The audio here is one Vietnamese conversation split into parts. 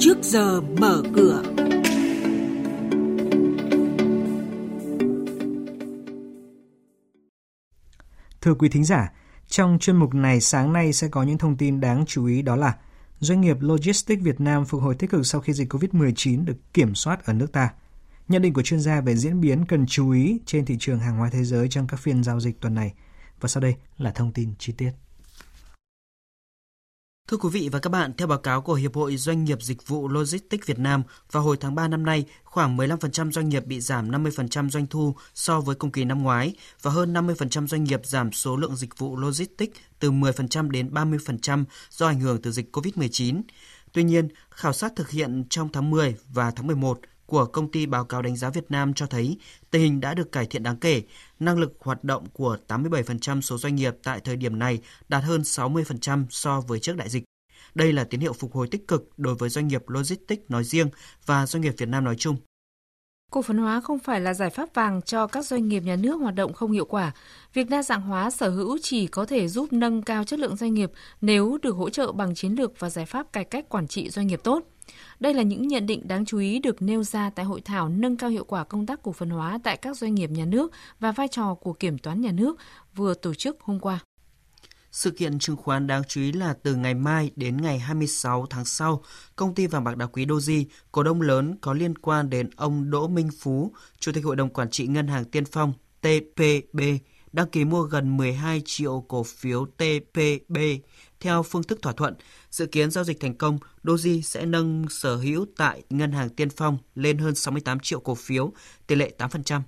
trước giờ mở cửa. Thưa quý thính giả, trong chuyên mục này sáng nay sẽ có những thông tin đáng chú ý đó là doanh nghiệp Logistics Việt Nam phục hồi tích cực sau khi dịch COVID-19 được kiểm soát ở nước ta. Nhận định của chuyên gia về diễn biến cần chú ý trên thị trường hàng hóa thế giới trong các phiên giao dịch tuần này. Và sau đây là thông tin chi tiết. Thưa quý vị và các bạn, theo báo cáo của Hiệp hội Doanh nghiệp Dịch vụ Logistics Việt Nam, vào hồi tháng 3 năm nay, khoảng 15% doanh nghiệp bị giảm 50% doanh thu so với cùng kỳ năm ngoái và hơn 50% doanh nghiệp giảm số lượng dịch vụ logistics từ 10% đến 30% do ảnh hưởng từ dịch COVID-19. Tuy nhiên, khảo sát thực hiện trong tháng 10 và tháng 11 của công ty báo cáo đánh giá Việt Nam cho thấy tình hình đã được cải thiện đáng kể, năng lực hoạt động của 87% số doanh nghiệp tại thời điểm này đạt hơn 60% so với trước đại dịch. Đây là tín hiệu phục hồi tích cực đối với doanh nghiệp logistics nói riêng và doanh nghiệp Việt Nam nói chung. Cổ phần hóa không phải là giải pháp vàng cho các doanh nghiệp nhà nước hoạt động không hiệu quả. Việc đa dạng hóa sở hữu chỉ có thể giúp nâng cao chất lượng doanh nghiệp nếu được hỗ trợ bằng chiến lược và giải pháp cải cách quản trị doanh nghiệp tốt. Đây là những nhận định đáng chú ý được nêu ra tại hội thảo nâng cao hiệu quả công tác cổ phần hóa tại các doanh nghiệp nhà nước và vai trò của kiểm toán nhà nước vừa tổ chức hôm qua. Sự kiện chứng khoán đáng chú ý là từ ngày mai đến ngày 26 tháng sau, công ty vàng bạc đá quý Doji, cổ đông lớn có liên quan đến ông Đỗ Minh Phú, Chủ tịch Hội đồng Quản trị Ngân hàng Tiên Phong TPB, đăng ký mua gần 12 triệu cổ phiếu TPB theo phương thức thỏa thuận. Dự kiến giao dịch thành công, Doji sẽ nâng sở hữu tại Ngân hàng Tiên Phong lên hơn 68 triệu cổ phiếu, tỷ lệ 8%.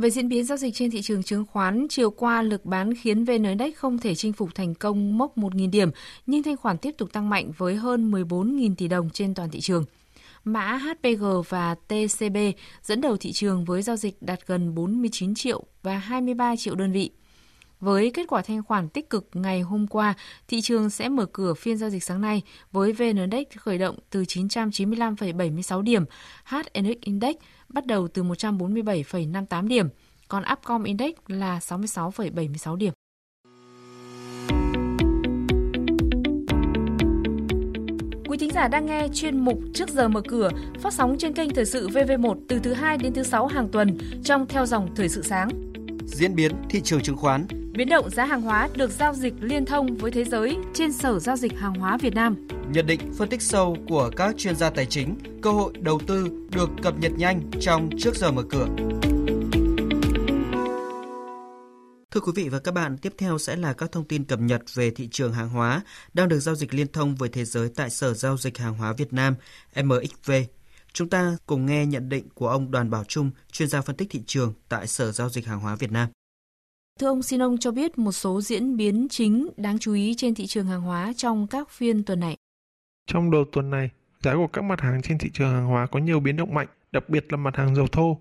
Về diễn biến giao dịch trên thị trường chứng khoán, chiều qua lực bán khiến VN Index không thể chinh phục thành công mốc 1.000 điểm, nhưng thanh khoản tiếp tục tăng mạnh với hơn 14.000 tỷ đồng trên toàn thị trường. Mã HPG và TCB dẫn đầu thị trường với giao dịch đạt gần 49 triệu và 23 triệu đơn vị. Với kết quả thanh khoản tích cực ngày hôm qua, thị trường sẽ mở cửa phiên giao dịch sáng nay với VN Index khởi động từ 995,76 điểm, HNX Index bắt đầu từ 147,58 điểm, còn Upcom Index là 66,76 điểm. Quý thính giả đang nghe chuyên mục Trước giờ mở cửa phát sóng trên kênh Thời sự VV1 từ thứ 2 đến thứ 6 hàng tuần trong theo dòng Thời sự sáng. Diễn biến thị trường chứng khoán Biến động giá hàng hóa được giao dịch liên thông với thế giới trên Sở Giao dịch Hàng hóa Việt Nam. Nhận định phân tích sâu của các chuyên gia tài chính, cơ hội đầu tư được cập nhật nhanh trong trước giờ mở cửa. Thưa quý vị và các bạn, tiếp theo sẽ là các thông tin cập nhật về thị trường hàng hóa đang được giao dịch liên thông với thế giới tại Sở Giao dịch Hàng hóa Việt Nam MXV. Chúng ta cùng nghe nhận định của ông Đoàn Bảo Trung, chuyên gia phân tích thị trường tại Sở Giao dịch Hàng hóa Việt Nam. Thưa ông, xin ông cho biết một số diễn biến chính đáng chú ý trên thị trường hàng hóa trong các phiên tuần này. Trong đầu tuần này, giá của các mặt hàng trên thị trường hàng hóa có nhiều biến động mạnh, đặc biệt là mặt hàng dầu thô.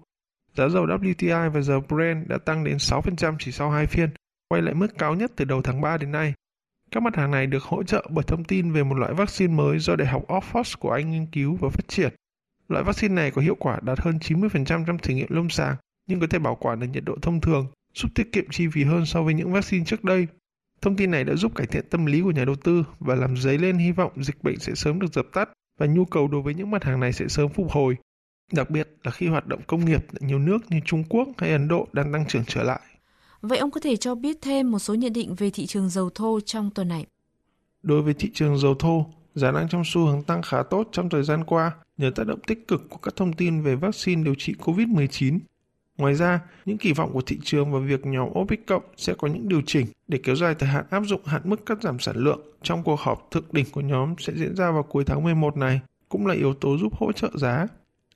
Giá dầu WTI và dầu Brent đã tăng đến 6% chỉ sau hai phiên, quay lại mức cao nhất từ đầu tháng 3 đến nay. Các mặt hàng này được hỗ trợ bởi thông tin về một loại vaccine mới do Đại học Oxford của Anh nghiên cứu và phát triển. Loại vaccine này có hiệu quả đạt hơn 90% trong thử nghiệm lâm sàng, nhưng có thể bảo quản ở nhiệt độ thông thường giúp tiết kiệm chi phí hơn so với những vaccine trước đây. Thông tin này đã giúp cải thiện tâm lý của nhà đầu tư và làm dấy lên hy vọng dịch bệnh sẽ sớm được dập tắt và nhu cầu đối với những mặt hàng này sẽ sớm phục hồi. Đặc biệt là khi hoạt động công nghiệp tại nhiều nước như Trung Quốc hay Ấn Độ đang tăng trưởng trở lại. Vậy ông có thể cho biết thêm một số nhận định về thị trường dầu thô trong tuần này? Đối với thị trường dầu thô, giá đang trong xu hướng tăng khá tốt trong thời gian qua nhờ tác động tích cực của các thông tin về vaccine điều trị COVID-19 Ngoài ra, những kỳ vọng của thị trường và việc nhóm OPEC cộng sẽ có những điều chỉnh để kéo dài thời hạn áp dụng hạn mức cắt giảm sản lượng trong cuộc họp thượng đỉnh của nhóm sẽ diễn ra vào cuối tháng 11 này cũng là yếu tố giúp hỗ trợ giá.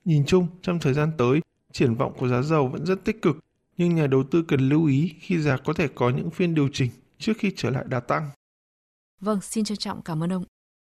Nhìn chung, trong thời gian tới, triển vọng của giá dầu vẫn rất tích cực, nhưng nhà đầu tư cần lưu ý khi giá có thể có những phiên điều chỉnh trước khi trở lại đà tăng. Vâng, xin trân trọng cảm ơn ông.